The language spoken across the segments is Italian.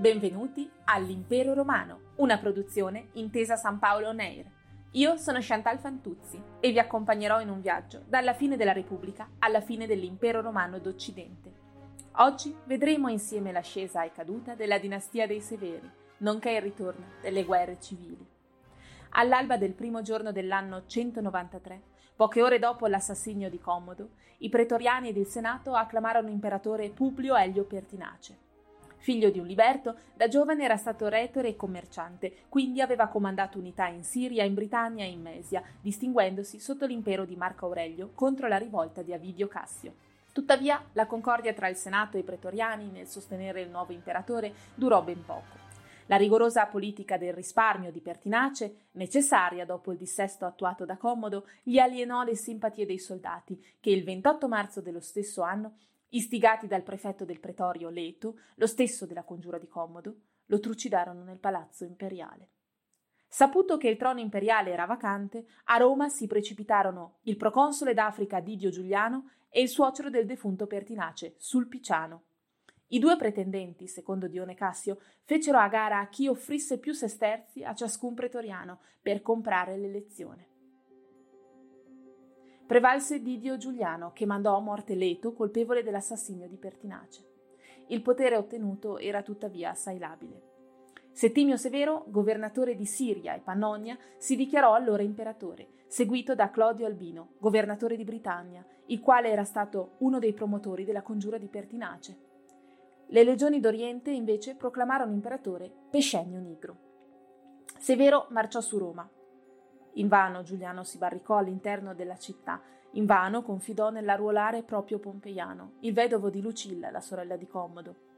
Benvenuti all'Impero Romano, una produzione intesa San Paolo On. Io sono Chantal Fantuzzi e vi accompagnerò in un viaggio dalla fine della Repubblica alla fine dell'Impero Romano d'Occidente. Oggi vedremo insieme l'ascesa e caduta della dinastia dei Severi, nonché il ritorno delle guerre civili. All'alba del primo giorno dell'anno 193, poche ore dopo l'assassinio di Commodo, i pretoriani ed il Senato acclamarono imperatore Publio Elio Pertinace. Figlio di un liberto, da giovane era stato retore e commerciante, quindi aveva comandato unità in Siria, in Britannia e in Mesia, distinguendosi sotto l'impero di Marco Aurelio contro la rivolta di Avidio Cassio. Tuttavia, la concordia tra il Senato e i pretoriani nel sostenere il nuovo imperatore durò ben poco. La rigorosa politica del risparmio di Pertinace, necessaria dopo il dissesto attuato da Commodo, gli alienò le simpatie dei soldati, che il 28 marzo dello stesso anno Istigati dal prefetto del pretorio Leto, lo stesso della congiura di Commodo, lo trucidarono nel palazzo imperiale. Saputo che il trono imperiale era vacante, a Roma si precipitarono il proconsole d'Africa Didio Giuliano e il suocero del defunto Pertinace, Sulpiciano. I due pretendenti, secondo Dione Cassio, fecero a gara a chi offrisse più sesterzi a ciascun pretoriano per comprare l'elezione. Prevalse Didio Giuliano, che mandò a morte Leto, colpevole dell'assassinio di Pertinace. Il potere ottenuto era tuttavia assai labile. Settimio Severo, governatore di Siria e Pannonia, si dichiarò allora imperatore, seguito da Clodio Albino, governatore di Britannia, il quale era stato uno dei promotori della congiura di Pertinace. Le legioni d'Oriente invece proclamarono imperatore Pescenio Nigro. Severo marciò su Roma, Invano Giuliano si barricò all'interno della città, invano confidò nell'arruolare proprio Pompeiano, il vedovo di Lucilla, la sorella di Commodo.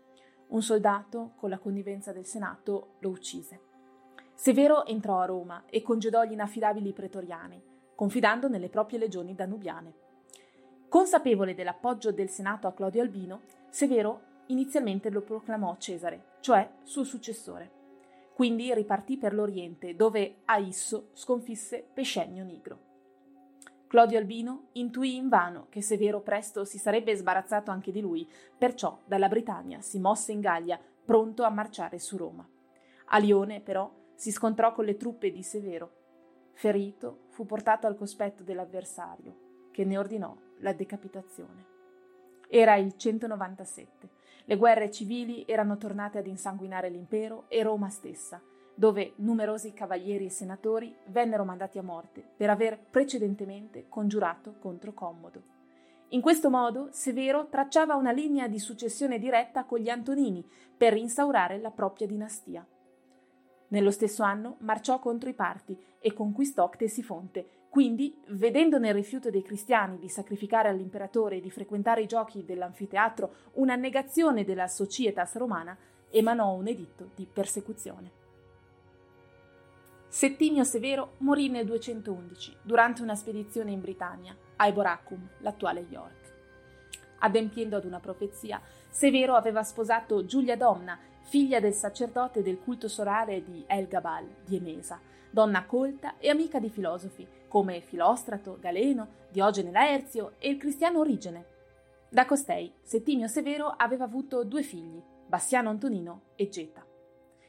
Un soldato, con la connivenza del Senato, lo uccise. Severo entrò a Roma e congedò gli inaffidabili pretoriani, confidando nelle proprie legioni danubiane. Consapevole dell'appoggio del Senato a Clodio Albino, Severo inizialmente lo proclamò Cesare, cioè suo successore. Quindi ripartì per l'Oriente, dove a Isso sconfisse Pescenio Nigro. Clodio Albino intuì invano che Severo presto si sarebbe sbarazzato anche di lui, perciò dalla Britannia si mosse in Gallia, pronto a marciare su Roma. A Lione, però, si scontrò con le truppe di Severo. Ferito, fu portato al cospetto dell'avversario, che ne ordinò la decapitazione. Era il 197 le guerre civili erano tornate ad insanguinare l'impero e Roma stessa, dove numerosi cavalieri e senatori vennero mandati a morte per aver precedentemente congiurato contro Commodo. In questo modo Severo tracciava una linea di successione diretta con gli Antonini per instaurare la propria dinastia. Nello stesso anno marciò contro i Parti e conquistò Ctesifonte, quindi, vedendo nel rifiuto dei cristiani di sacrificare all'imperatore e di frequentare i giochi dell'anfiteatro una negazione della societas romana, emanò un editto di persecuzione. Settimio Severo morì nel 211 durante una spedizione in Britannia, a Eboracum, l'attuale York. Adempiendo ad una profezia, Severo aveva sposato Giulia Domna, figlia del sacerdote del culto sorale di El Gabal di Emesa, donna colta e amica di filosofi come Filostrato, Galeno, Diogene Laerzio e il cristiano Origene. Da costei, Settimio Severo aveva avuto due figli, Bassiano Antonino e Geta.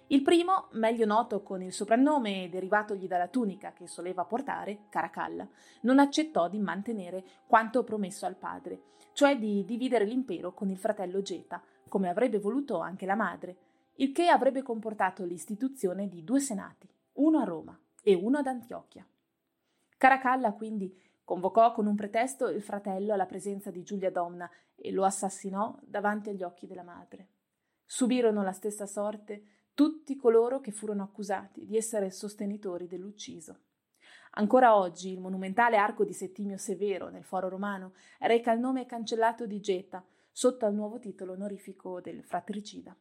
Il primo, meglio noto con il soprannome derivatogli dalla tunica che soleva portare, Caracalla, non accettò di mantenere quanto promesso al padre, cioè di dividere l'impero con il fratello Geta, come avrebbe voluto anche la madre, il che avrebbe comportato l'istituzione di due senati, uno a Roma e uno ad Antiochia. Caracalla quindi convocò con un pretesto il fratello alla presenza di Giulia Domna e lo assassinò davanti agli occhi della madre. Subirono la stessa sorte tutti coloro che furono accusati di essere sostenitori dell'ucciso. Ancora oggi il monumentale arco di Settimio Severo nel foro romano reca il nome cancellato di Geta, sotto al nuovo titolo onorifico del fratricida.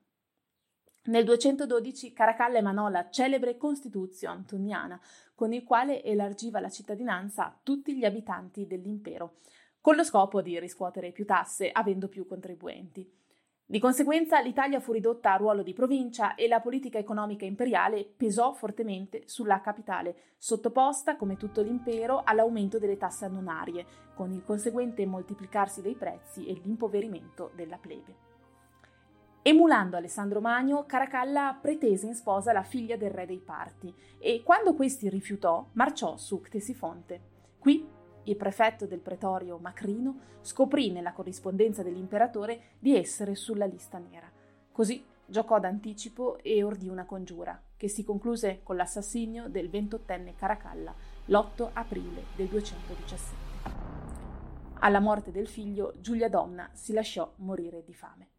Nel 212 Caracalla emanò la celebre Costituzione antoniana, con il quale elargiva la cittadinanza a tutti gli abitanti dell'impero, con lo scopo di riscuotere più tasse avendo più contribuenti. Di conseguenza l'Italia fu ridotta a ruolo di provincia e la politica economica imperiale pesò fortemente sulla capitale, sottoposta, come tutto l'impero, all'aumento delle tasse annonarie, con il conseguente moltiplicarsi dei prezzi e l'impoverimento della plebe. Emulando Alessandro Magno, Caracalla pretese in sposa la figlia del re dei Parti e quando questi rifiutò, marciò su Ctesifonte. Qui il prefetto del pretorio Macrino scoprì nella corrispondenza dell'imperatore di essere sulla lista nera. Così giocò d'anticipo e ordì una congiura, che si concluse con l'assassinio del ventottenne Caracalla l'8 aprile del 217. Alla morte del figlio, Giulia Donna si lasciò morire di fame.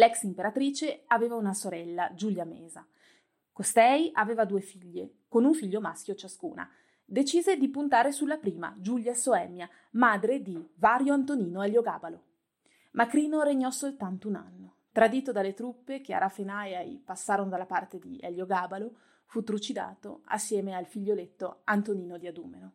L'ex imperatrice aveva una sorella, Giulia Mesa. Costei aveva due figlie, con un figlio maschio ciascuna. Decise di puntare sulla prima, Giulia Soemia, madre di Vario Antonino Eliogabalo. Macrino regnò soltanto un anno. Tradito dalle truppe che a Rafenaei passarono dalla parte di Eliogabalo, fu trucidato assieme al figlioletto Antonino di Adumeno.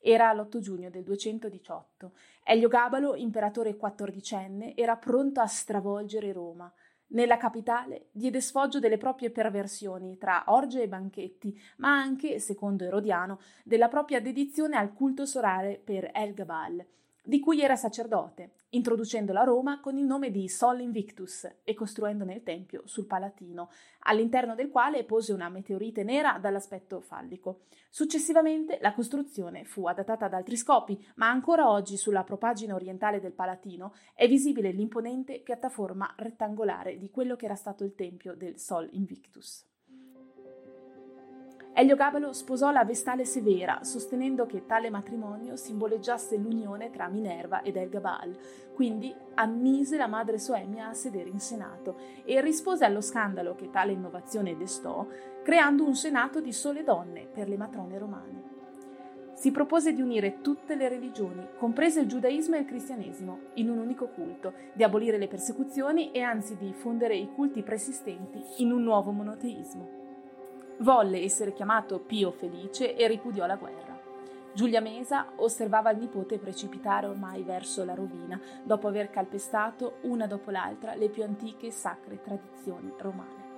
Era l'8 giugno del 218. Elio Gabalo, imperatore quattordicenne, era pronto a stravolgere Roma. Nella capitale diede sfoggio delle proprie perversioni tra orge e banchetti, ma anche, secondo Erodiano, della propria dedizione al culto sorale per El Gabal, di cui era sacerdote, introducendolo a Roma con il nome di Sol Invictus e costruendone il tempio sul Palatino, all'interno del quale pose una meteorite nera dall'aspetto fallico. Successivamente la costruzione fu adattata ad altri scopi, ma ancora oggi sulla propagina orientale del Palatino è visibile l'imponente piattaforma rettangolare di quello che era stato il tempio del Sol Invictus. Eliogabalo sposò la Vestale Severa, sostenendo che tale matrimonio simboleggiasse l'unione tra Minerva ed Elgabal, quindi ammise la madre Soemia a sedere in Senato e rispose allo scandalo che tale innovazione destò, creando un Senato di sole donne per le matrone romane. Si propose di unire tutte le religioni, comprese il giudaismo e il cristianesimo, in un unico culto, di abolire le persecuzioni e anzi di fondere i culti preesistenti in un nuovo monoteismo. Volle essere chiamato Pio Felice e ripudiò la guerra. Giulia Mesa osservava il nipote precipitare ormai verso la rovina, dopo aver calpestato una dopo l'altra le più antiche e sacre tradizioni romane.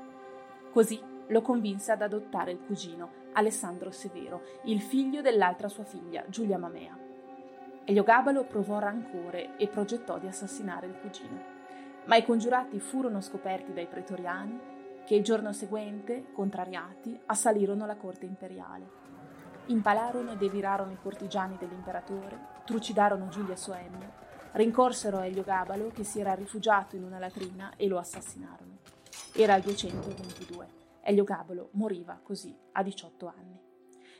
Così lo convinse ad adottare il cugino, Alessandro Severo, il figlio dell'altra sua figlia, Giulia Mamea. Eliogabalo provò rancore e progettò di assassinare il cugino. Ma i congiurati furono scoperti dai pretoriani che il giorno seguente, contrariati, assalirono la corte imperiale. Impalarono e devirarono i cortigiani dell'imperatore, trucidarono Giulia Soemia, rincorsero Elio Gabalo che si era rifugiato in una latrina e lo assassinarono. Era il 222. Elio Gabalo moriva così a 18 anni.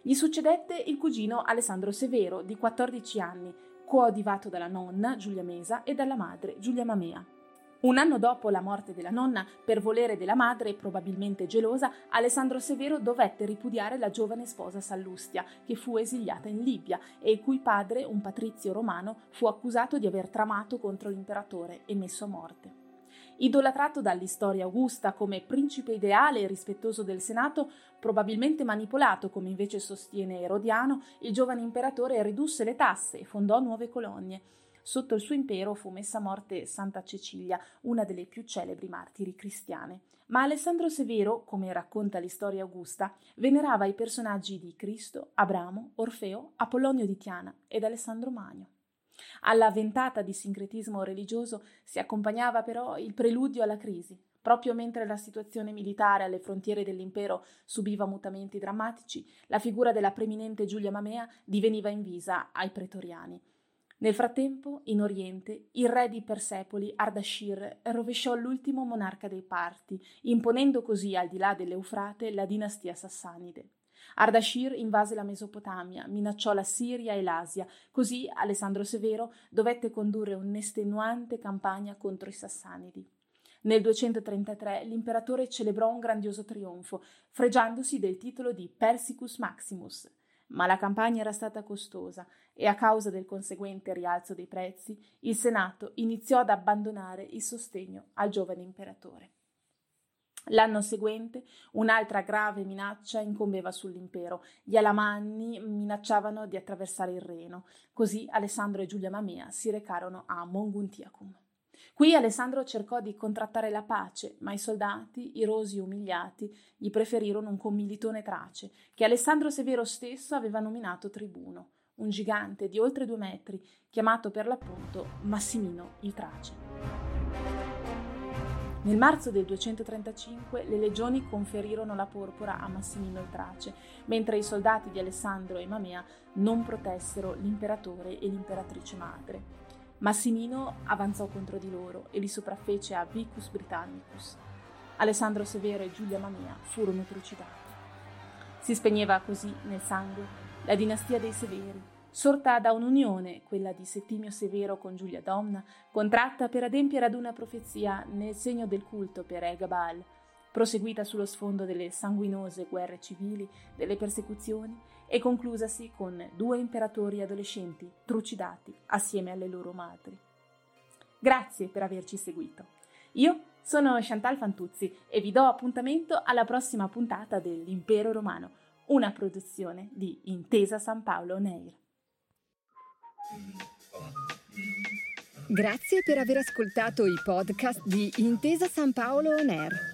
Gli succedette il cugino Alessandro Severo, di 14 anni, coadiuvato dalla nonna Giulia Mesa e dalla madre Giulia Mamea. Un anno dopo la morte della nonna, per volere della madre, probabilmente gelosa, Alessandro Severo dovette ripudiare la giovane sposa Sallustia, che fu esiliata in Libia e il cui padre, un patrizio romano, fu accusato di aver tramato contro l'imperatore e messo a morte. Idolatrato dall'istoria augusta come principe ideale e rispettoso del Senato, probabilmente manipolato come invece sostiene Erodiano, il giovane imperatore ridusse le tasse e fondò nuove colonie. Sotto il suo impero fu messa a morte Santa Cecilia, una delle più celebri martiri cristiane. Ma Alessandro Severo, come racconta l'istoria augusta, venerava i personaggi di Cristo, Abramo, Orfeo, Apollonio di Tiana ed Alessandro Magno. Alla ventata di sincretismo religioso si accompagnava però il preludio alla crisi. Proprio mentre la situazione militare alle frontiere dell'impero subiva mutamenti drammatici, la figura della preminente Giulia Mamea diveniva invisa ai pretoriani nel frattempo, in Oriente, il re di Persepoli, Ardashir, rovesciò l'ultimo monarca dei Parti, imponendo così al di là dell'Eufrate la dinastia sassanide. Ardashir invase la Mesopotamia, minacciò la Siria e l'Asia, così Alessandro Severo dovette condurre un'estenuante campagna contro i Sassanidi. Nel 233 l'imperatore celebrò un grandioso trionfo, fregiandosi del titolo di Persicus Maximus, ma la campagna era stata costosa e a causa del conseguente rialzo dei prezzi, il Senato iniziò ad abbandonare il sostegno al giovane imperatore. L'anno seguente un'altra grave minaccia incombeva sull'impero. Gli Alamanni minacciavano di attraversare il Reno, così Alessandro e Giulia Mamea si recarono a Monguntiacum. Qui Alessandro cercò di contrattare la pace, ma i soldati, irosi e umiliati, gli preferirono un commilitone trace, che Alessandro Severo stesso aveva nominato tribuno, un gigante di oltre due metri, chiamato per l'appunto Massimino il Trace. Nel marzo del 235 le legioni conferirono la porpora a Massimino il Trace, mentre i soldati di Alessandro e Mamea non protessero l'imperatore e l'imperatrice madre. Massimino avanzò contro di loro e li sopraffece a Vicus Britannicus. Alessandro Severo e Giulia Mamea furono trucidati. Si spegneva così nel sangue la dinastia dei Severi, sorta da un'unione, quella di Settimio Severo con Giulia Domna, contratta per adempiere ad una profezia nel segno del culto per Egabal, proseguita sullo sfondo delle sanguinose guerre civili, delle persecuzioni e conclusasi con due imperatori adolescenti trucidati assieme alle loro madri. Grazie per averci seguito. Io sono Chantal Fantuzzi e vi do appuntamento alla prossima puntata dell'Impero Romano, una produzione di Intesa San Paolo Neir. Grazie per aver ascoltato i podcast di Intesa San Paolo On Air.